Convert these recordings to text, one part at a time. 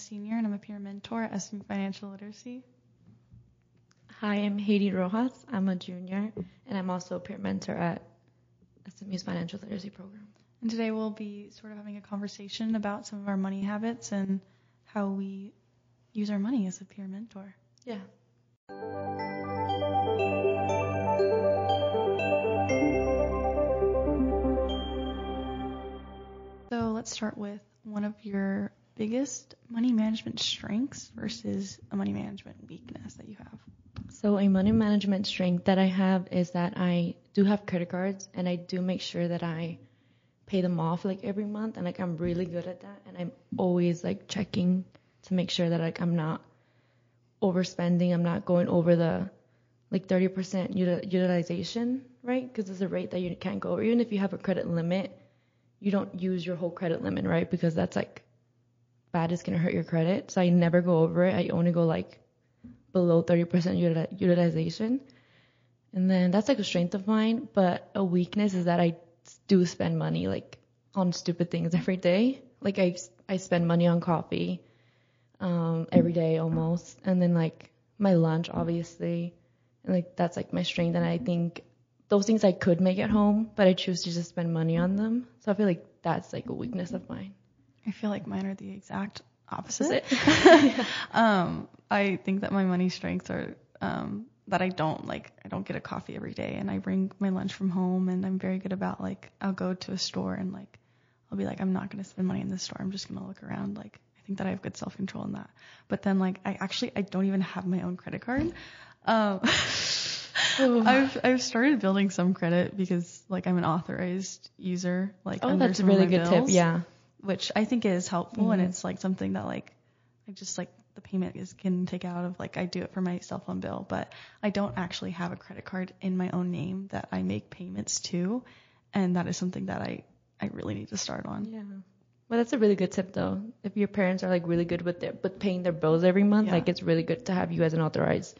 senior and I'm a peer mentor at SMU Financial Literacy. Hi, I'm Hedy Rojas. I'm a junior, and I'm also a peer mentor at SMU's Financial Literacy Program. And today we'll be sort of having a conversation about some of our money habits and how we use our money as a peer mentor. Yeah. So let's start with one of your biggest money management strengths versus a money management weakness that you have. So a money management strength that I have is that I do have credit cards and I do make sure that I pay them off like every month and like I'm really good at that and I'm always like checking to make sure that like I'm not overspending, I'm not going over the like 30% utilization, right? Because it's a rate that you can't go over. Even if you have a credit limit, you don't use your whole credit limit, right? Because that's like bad. It's gonna hurt your credit. So I never go over it. I only go like below 30% utilization. And then that's like a strength of mine, but a weakness is that I do spend money like on stupid things every day. Like I I spend money on coffee um every day almost. And then like my lunch obviously. And like that's like my strength and I think those things I could make at home, but I choose to just spend money on them. So I feel like that's like a weakness of mine. I feel like mine are the exact opposite. yeah. um, I think that my money strengths are um, that I don't like. I don't get a coffee every day, and I bring my lunch from home, and I'm very good about like I'll go to a store and like I'll be like I'm not gonna spend money in this store. I'm just gonna look around. Like I think that I have good self control in that. But then like I actually I don't even have my own credit card. Um, I've I've started building some credit because like I'm an authorized user. Like oh, that's a really good bills, tip. Yeah, which I think is helpful, mm-hmm. and it's like something that like I just like the payment is can take out of like I do it for my cell phone bill, but I don't actually have a credit card in my own name that I make payments to, and that is something that I I really need to start on. Yeah. Well, that's a really good tip though. If your parents are like really good with their with paying their bills every month, yeah. like it's really good to have you as an authorized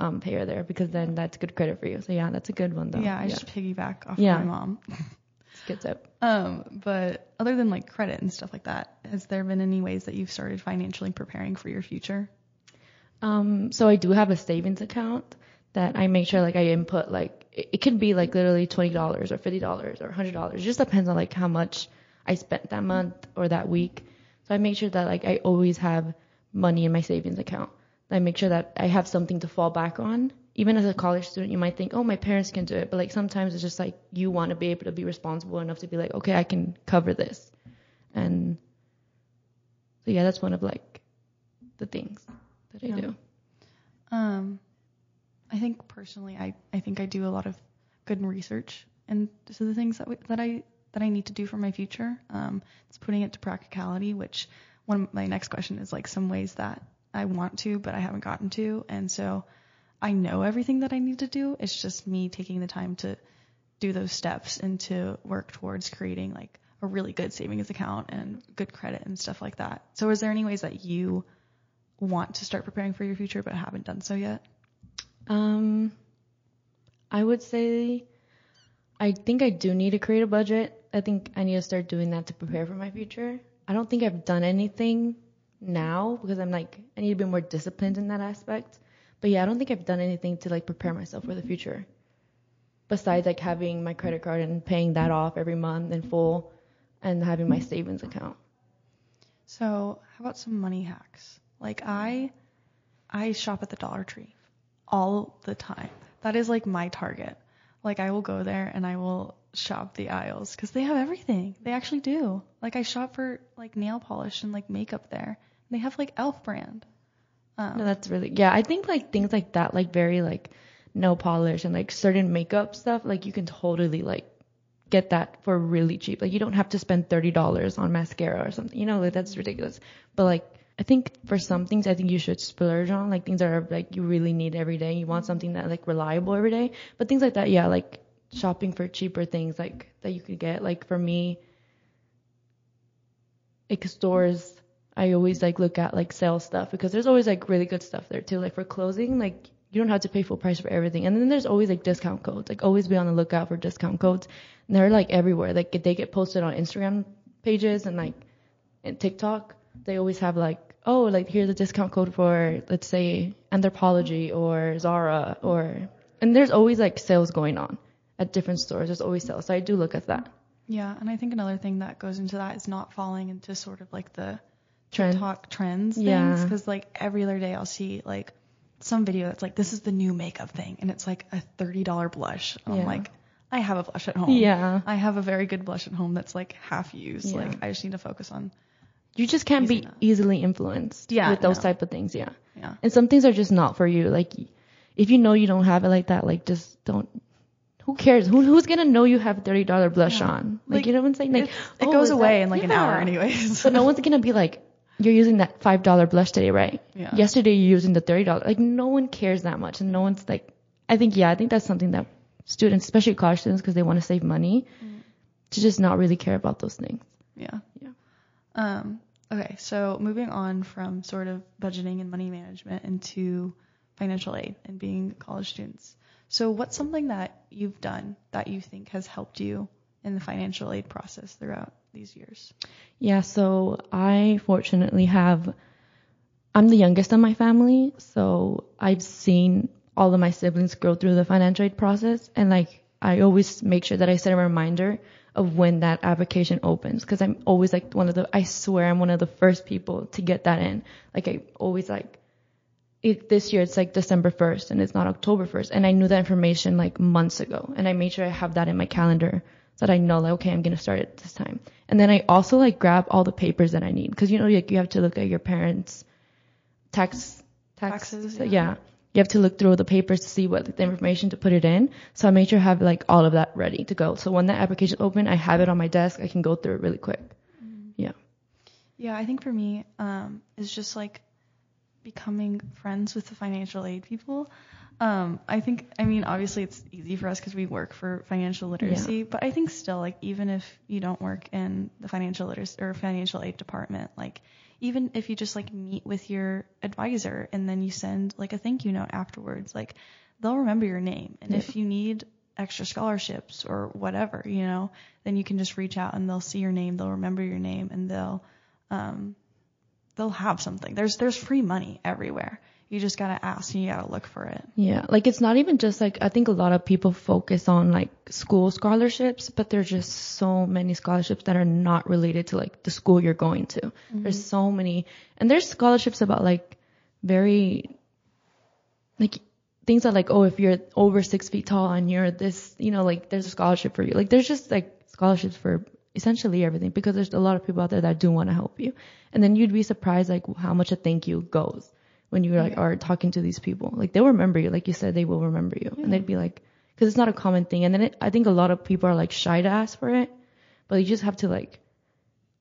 um, payer there because then that's good credit for you. So yeah, that's a good one though. Yeah, I yeah. just piggyback off yeah. my mom. good tip. Um, but other than like credit and stuff like that, has there been any ways that you've started financially preparing for your future? Um, so I do have a savings account that I make sure like I input like it, it can be like literally twenty dollars or fifty dollars or hundred dollars. It just depends on like how much I spent that month or that week. So I make sure that like I always have money in my savings account. I make sure that I have something to fall back on. Even as a college student, you might think, oh, my parents can do it. But like sometimes it's just like you want to be able to be responsible enough to be like, okay, I can cover this. And so yeah, that's one of like the things that I yeah. do. Um, I think personally, I, I think I do a lot of good research and so the things that we, that I that I need to do for my future. Um, it's putting it to practicality, which one of my next question is like some ways that I want to, but I haven't gotten to. And so I know everything that I need to do. It's just me taking the time to do those steps and to work towards creating like a really good savings account and good credit and stuff like that. So is there any ways that you want to start preparing for your future but haven't done so yet? Um, I would say I think I do need to create a budget. I think I need to start doing that to prepare for my future. I don't think I've done anything now because I'm like I need to be more disciplined in that aspect. But yeah, I don't think I've done anything to like prepare myself for the future. Besides like having my credit card and paying that off every month in full and having my savings account. So, how about some money hacks? Like I I shop at the Dollar Tree all the time. That is like my target. Like I will go there and I will shop the aisles because they have everything. They actually do. Like I shop for like nail polish and like makeup there. They have like Elf brand. Um, no, that's really yeah. I think like things like that, like very like nail polish and like certain makeup stuff, like you can totally like get that for really cheap. Like you don't have to spend thirty dollars on mascara or something. You know, like that's ridiculous. But like I think for some things, I think you should splurge on like things that are like you really need every day. You want something that like reliable every day. But things like that, yeah, like shopping for cheaper things like that you could get. Like for me, like stores I always like look at like sale stuff because there's always like really good stuff there too. Like for clothing, like you don't have to pay full price for everything. And then there's always like discount codes. Like always be on the lookout for discount codes. And they're like everywhere. Like they get posted on Instagram pages and like and TikTok. They always have like oh, like here's a discount code for let's say Anthropologie or Zara or and there's always like sales going on at different stores. There's always sales. So I do look at that. Yeah, and I think another thing that goes into that is not falling into sort of like the Trend. TikTok trends Yeah. things because like every other day I'll see like some video that's like this is the new makeup thing and it's like a thirty dollar blush. And Yeah. I'm like, I have a blush at home. Yeah. I have a very good blush at home that's like half used. Yeah. Like I just need to focus on You just can't be that. easily influenced Yeah, with those no. type of things. Yeah. yeah. And some things are just not for you. Like, if you know you don't have it like that, like just don't. Who cares? Who, who's gonna know you have thirty dollar blush Yeah. on? Like, Like, you know what I'm saying? Like, it oh, goes away that- in like an hour anyways. So no one's gonna be like, you're using that five dollar blush today, right? Yeah. Yesterday you're using the thirty dollar. Like, no one cares that much, and no one's like. I think yeah, I think that's something that students, especially college students, because they want to save money, to just not really care about those things. Yeah. Yeah. Um, okay, so moving on from sort of budgeting and money management into financial aid and being college students. So what's something that you've done that you think has helped you in the financial aid process throughout these years? Yeah, so I fortunately have, I'm the youngest in my family, so I've seen all of my siblings go through the financial aid process, and like I always make sure that I set a reminder of when that application opens, because I'm always like one of the, I swear I'm one of the first people to get that in. Like I always like, it, this year it's like December 1st and it's not October 1st, and I knew that information like months ago, and I made sure I have that in my calendar that I know like okay I'm gonna start it this time. And then I also like grab all the papers that I need because you know like you have to look at your parents' tax tax Taxes, yeah. yeah. You have to look through the papers to see what the information to put it in. So I made sure I have like all of that ready to go. So when that application open, I have it on my desk. I can go through it really quick. Yeah. Yeah, I think for me, um, it's just like becoming friends with the financial aid people. Um, I think, I mean, obviously it's easy for us because we work for financial literacy, but I think still, like, even if you don't work in the financial literacy or financial aid department, like, even if you just like meet with your advisor and then you send like a thank you note afterwards, like, they'll remember your name. And if you need extra scholarships or whatever, you know, then you can just reach out and they'll see your name, they'll remember your name, and they'll, um, they'll have something. There's there's free money everywhere. You just gotta ask and you gotta look for it. Yeah, like it's not even just like I think a lot of people focus on like school scholarships, but there's just so many scholarships that are not related to like the school you're going to. Mm-hmm. There's so many, and there's scholarships about like very like things that like oh if you're over six feet tall and you're this you know like there's a scholarship for you. Like there's just like scholarships for essentially everything because there's a lot of people out there that do want to help you, and then you'd be surprised like how much a thank you goes when you like are talking to these people. Like they'll remember you, like you said, they will remember you, and they'd be like, because it's not a common thing. And then it, I think a lot of people are like shy to ask for it, but you just have to like,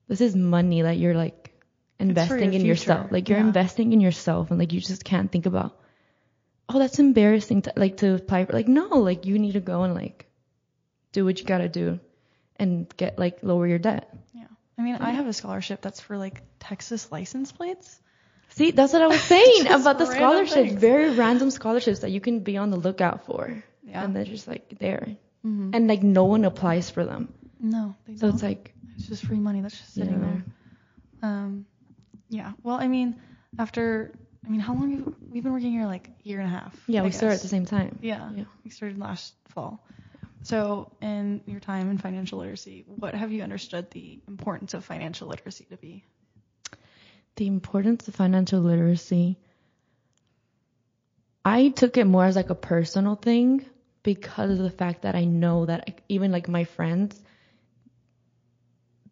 this is money that you're like investing your in yourself. Like you're Yeah. investing in yourself, and like you just can't think about, oh, that's embarrassing to like to apply for. Like no, like you need to go and like do what you gotta do, and get like lower your debt. Yeah. I mean, I have a scholarship that's for like Texas license plates. See, that's what I was saying about the scholarships. Very random scholarships that you can be on the lookout for. Yeah. And they're just like there. Mhm. And like no one applies for them. No, they So don't. it's like, It's just free money that's just sitting Yeah. there. Um, yeah. Well, I mean, after I mean, how long have we've been working here? Like a year and a half. yeah, I we started at the same time. Yeah. Yeah. We started last fall. So, in your time in financial literacy, what have you understood the importance of financial literacy to be? The importance of financial literacy. I took it more as like a personal thing because of the fact that I know that even like my friends,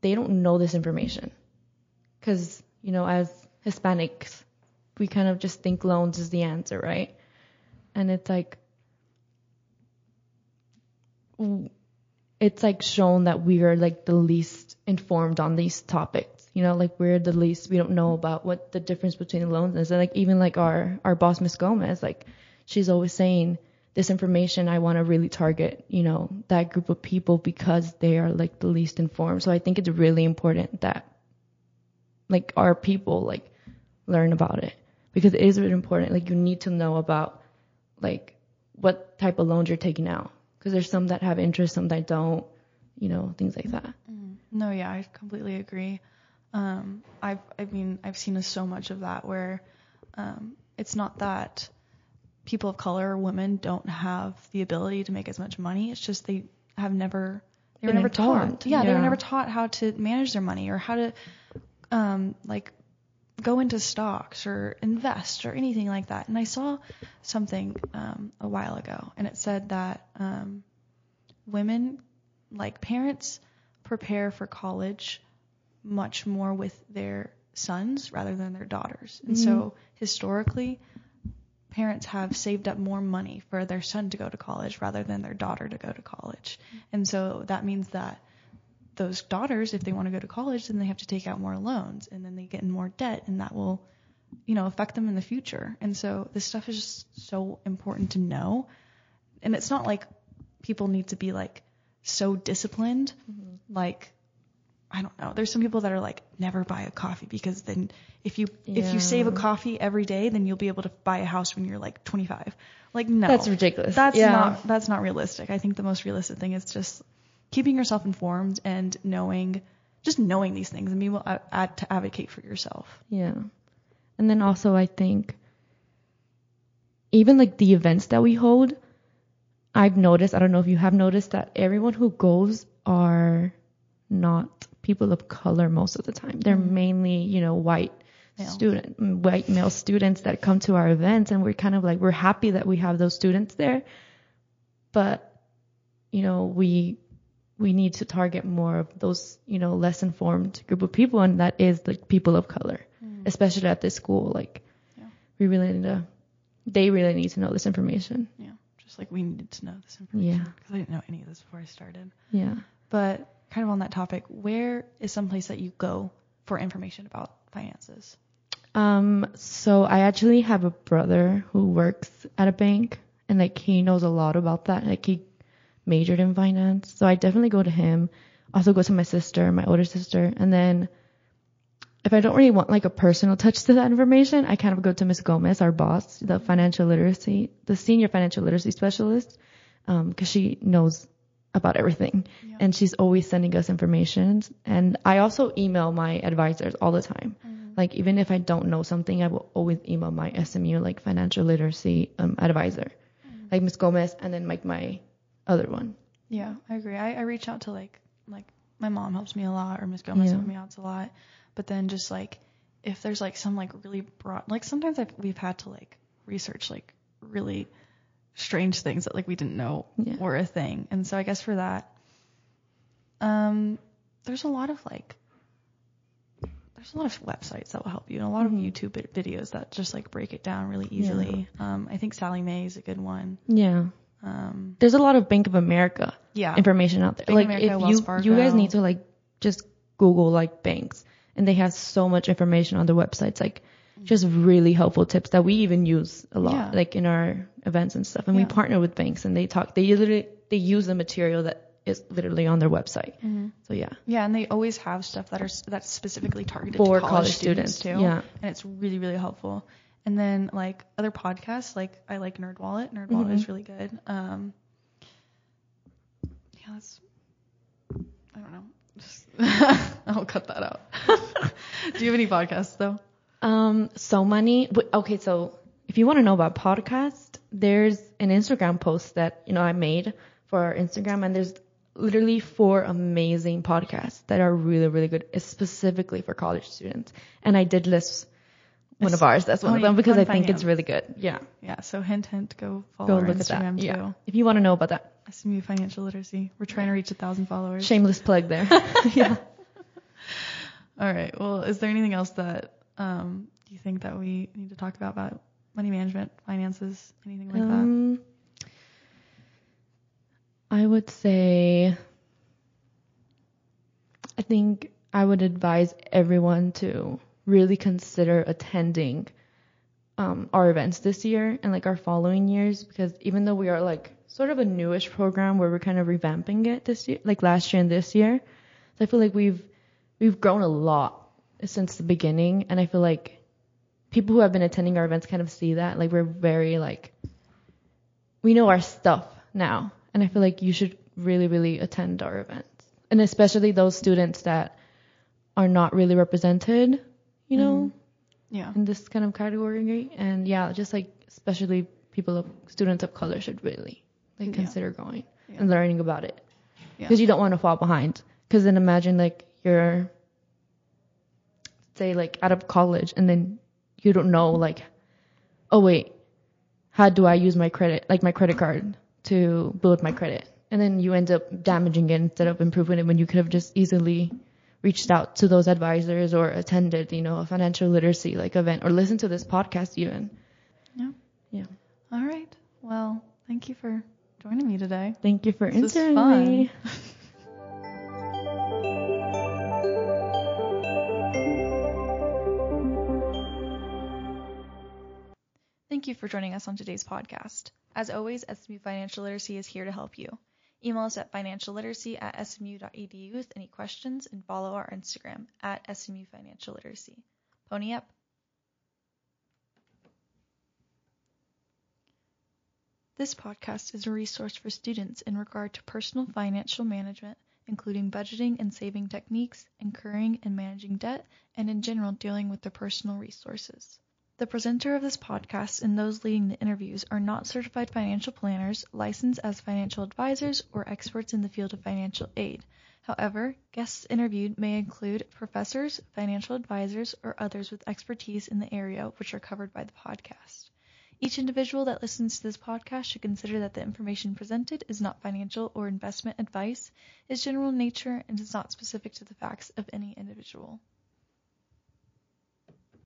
they don't know this information. Cause, you know, as Hispanics, we kind of just think loans is the answer, right? And it's like, it's like shown that we are like the least informed on these topics. You know, like we're the least, we don't know about what the difference between loans is. And like even like our, our boss, Miss Gomez, like she's always saying this information, I want to really target, you know, that group of people because they are like the least informed. So I think it's really important that like our people like learn about it because it is really important. Like you need to know about like what type of loans you're taking out because there's some that have interest, some that don't, you know, things like that. Mm-hmm. No, yeah, I completely agree. Um, I've I mean I've seen so much of that where um, it's not that people of color or women don't have the ability to make as much money. It's just they have never they were Been never informed, taught. Yeah, they were never taught how to manage their money or how to um, like go into stocks or invest or anything like that. And I saw something um, a while ago, and it said that um, women, like parents, prepare for college much more with their sons rather than their daughters. And mm-hmm. so historically, parents have saved up more money for their son to go to college rather than their daughter to go to college. And so that means that those daughters, if they want to go to college, then they have to take out more loans and then they get in more debt and that will, you know, affect them in the future. And so this stuff is just so important to know. And it's not like people need to be like so disciplined, mm-hmm. like I don't know. There's some people that are like never buy a coffee because then if you if you save a coffee every day, then you'll be able to buy a house when you're like 25. Like no. That's ridiculous. That's Yeah. not that's not realistic. I think the most realistic thing is just keeping yourself informed and knowing just knowing these things and being able to advocate for yourself. Yeah. And then also I think even like the events that we hold, I've noticed, I don't know if you have noticed that everyone who goes are not people of color most of the time. They're mm-hmm. mainly, you know, white Males. student mm, white male students that come to our events and we're kind of like we're happy that we have those students there. But you know, we we need to target more of those, you know, less informed group of people, and that is like people of color, mm. especially at this school. Like, Yeah. we really need to, they really need to know this information. Yeah, just like we needed to know this information Yeah. because I didn't know any of this before I started. Yeah. But kind of on that topic, where is some place that you go for information about finances? Um, so I actually have a brother who works at a bank, and like he knows a lot about that. Like he majored in finance, so I definitely go to him. Also go to my sister, my older sister, and then if I don't really want like a personal touch to that information, I kind of go to Miss Gomez, our boss, the financial literacy, the senior financial literacy specialist, because she knows about everything, Yeah. and she's always sending us information. And I also email my advisors all the time. Like even if I don't know something, I will always email my SMU like financial literacy um, advisor, like Miss Gomez, and then like my other one. Yeah, I agree. I, I reach out to like like my mom helps me a lot or Miss Gomez Yeah. helps me out a lot. But then just like if there's like some like really broad like sometimes I've, we've had to like research like really strange things that like we didn't know Yeah. were a thing. And so I guess for that um there's a lot of like there's a lot of websites that will help you and a lot Mhm. of YouTube videos that just like break it down really easily. Um I think Sallie Mae is a good one. Yeah, Um there's a lot of Bank of America yeah. information out there. Bank like America, if Wells you you guys need to like just Google like banks, and they have so much information on their websites. Like just really helpful tips that we even use a lot, Yeah. like in our events and stuff. And Yeah. we partner with banks, and they talk. They literally they use the material that is literally on their website. Mhm. So yeah. Yeah, and they always have stuff that are that's specifically targeted For to college, college students, students, too. yeah. and it's really really helpful. And then like other podcasts, like I like NerdWallet. NerdWallet is Mhm. really good. Um, yeah, that's I don't know. Just I'll cut that out. Do you have any podcasts though? Um, so many. Okay, so if you want to know about podcast, there's an Instagram post that you know I made for our Instagram, and there's literally four amazing podcasts that are really really good, specifically for college students. And I did list one of ours. That's one of them because I think it's really good. Yeah, Yeah, so hint hint, go follow go our look Instagram at that. too. Yeah, if you want to know about that, SMU Financial Literacy. We're trying to reach a thousand followers. shameless plug there. yeah. All right. Well, is there anything else that um, do you think that we need to talk about about money management, finances, anything like that? Um, I would say, I think I would advise everyone to really consider attending um, our events this year and like our following years because even though we are like sort of a newish program where we're kind of revamping it this year, like last year and this year, so I feel like we've we've grown a lot since the beginning, and I feel like people who have been attending our events kind of see that like we're very like we know our stuff now and i feel like you should really really attend our events and especially those students that are not really represented, you know, mm-hmm. Yeah. in this kind of category. And yeah, just like especially people of students of color should really like Yeah. consider going Yeah. and learning about it Yeah. because you don't want to fall behind. Because then imagine like you're say like out of college and then you don't know like oh wait how do I use my credit like my credit card to build my credit and then you end up damaging it instead of improving it when you could have just easily reached out to those advisors or attended you know a financial literacy like event or listened to this podcast even Yeah. yeah All right. Well, thank you for joining me today. thank you for This me Thank you for joining us on today's podcast. As always, SMU Financial Literacy is here to help you. Email us at financialliteracy at smu.edu with any questions and follow our Instagram at SMU Financial Literacy. Pony up. This podcast is a resource for students in regard to personal financial management, including budgeting and saving techniques, incurring and managing debt, and in general dealing with their personal resources. The presenter of this podcast and those leading the interviews are not certified financial planners, licensed as financial advisors, or experts in the field of financial aid. However, guests interviewed may include professors, financial advisors, or others with expertise in the area which are covered by the podcast. Each individual that listens to this podcast should consider that the information presented is not financial or investment advice, is general in nature, and is not specific to the facts of any individual.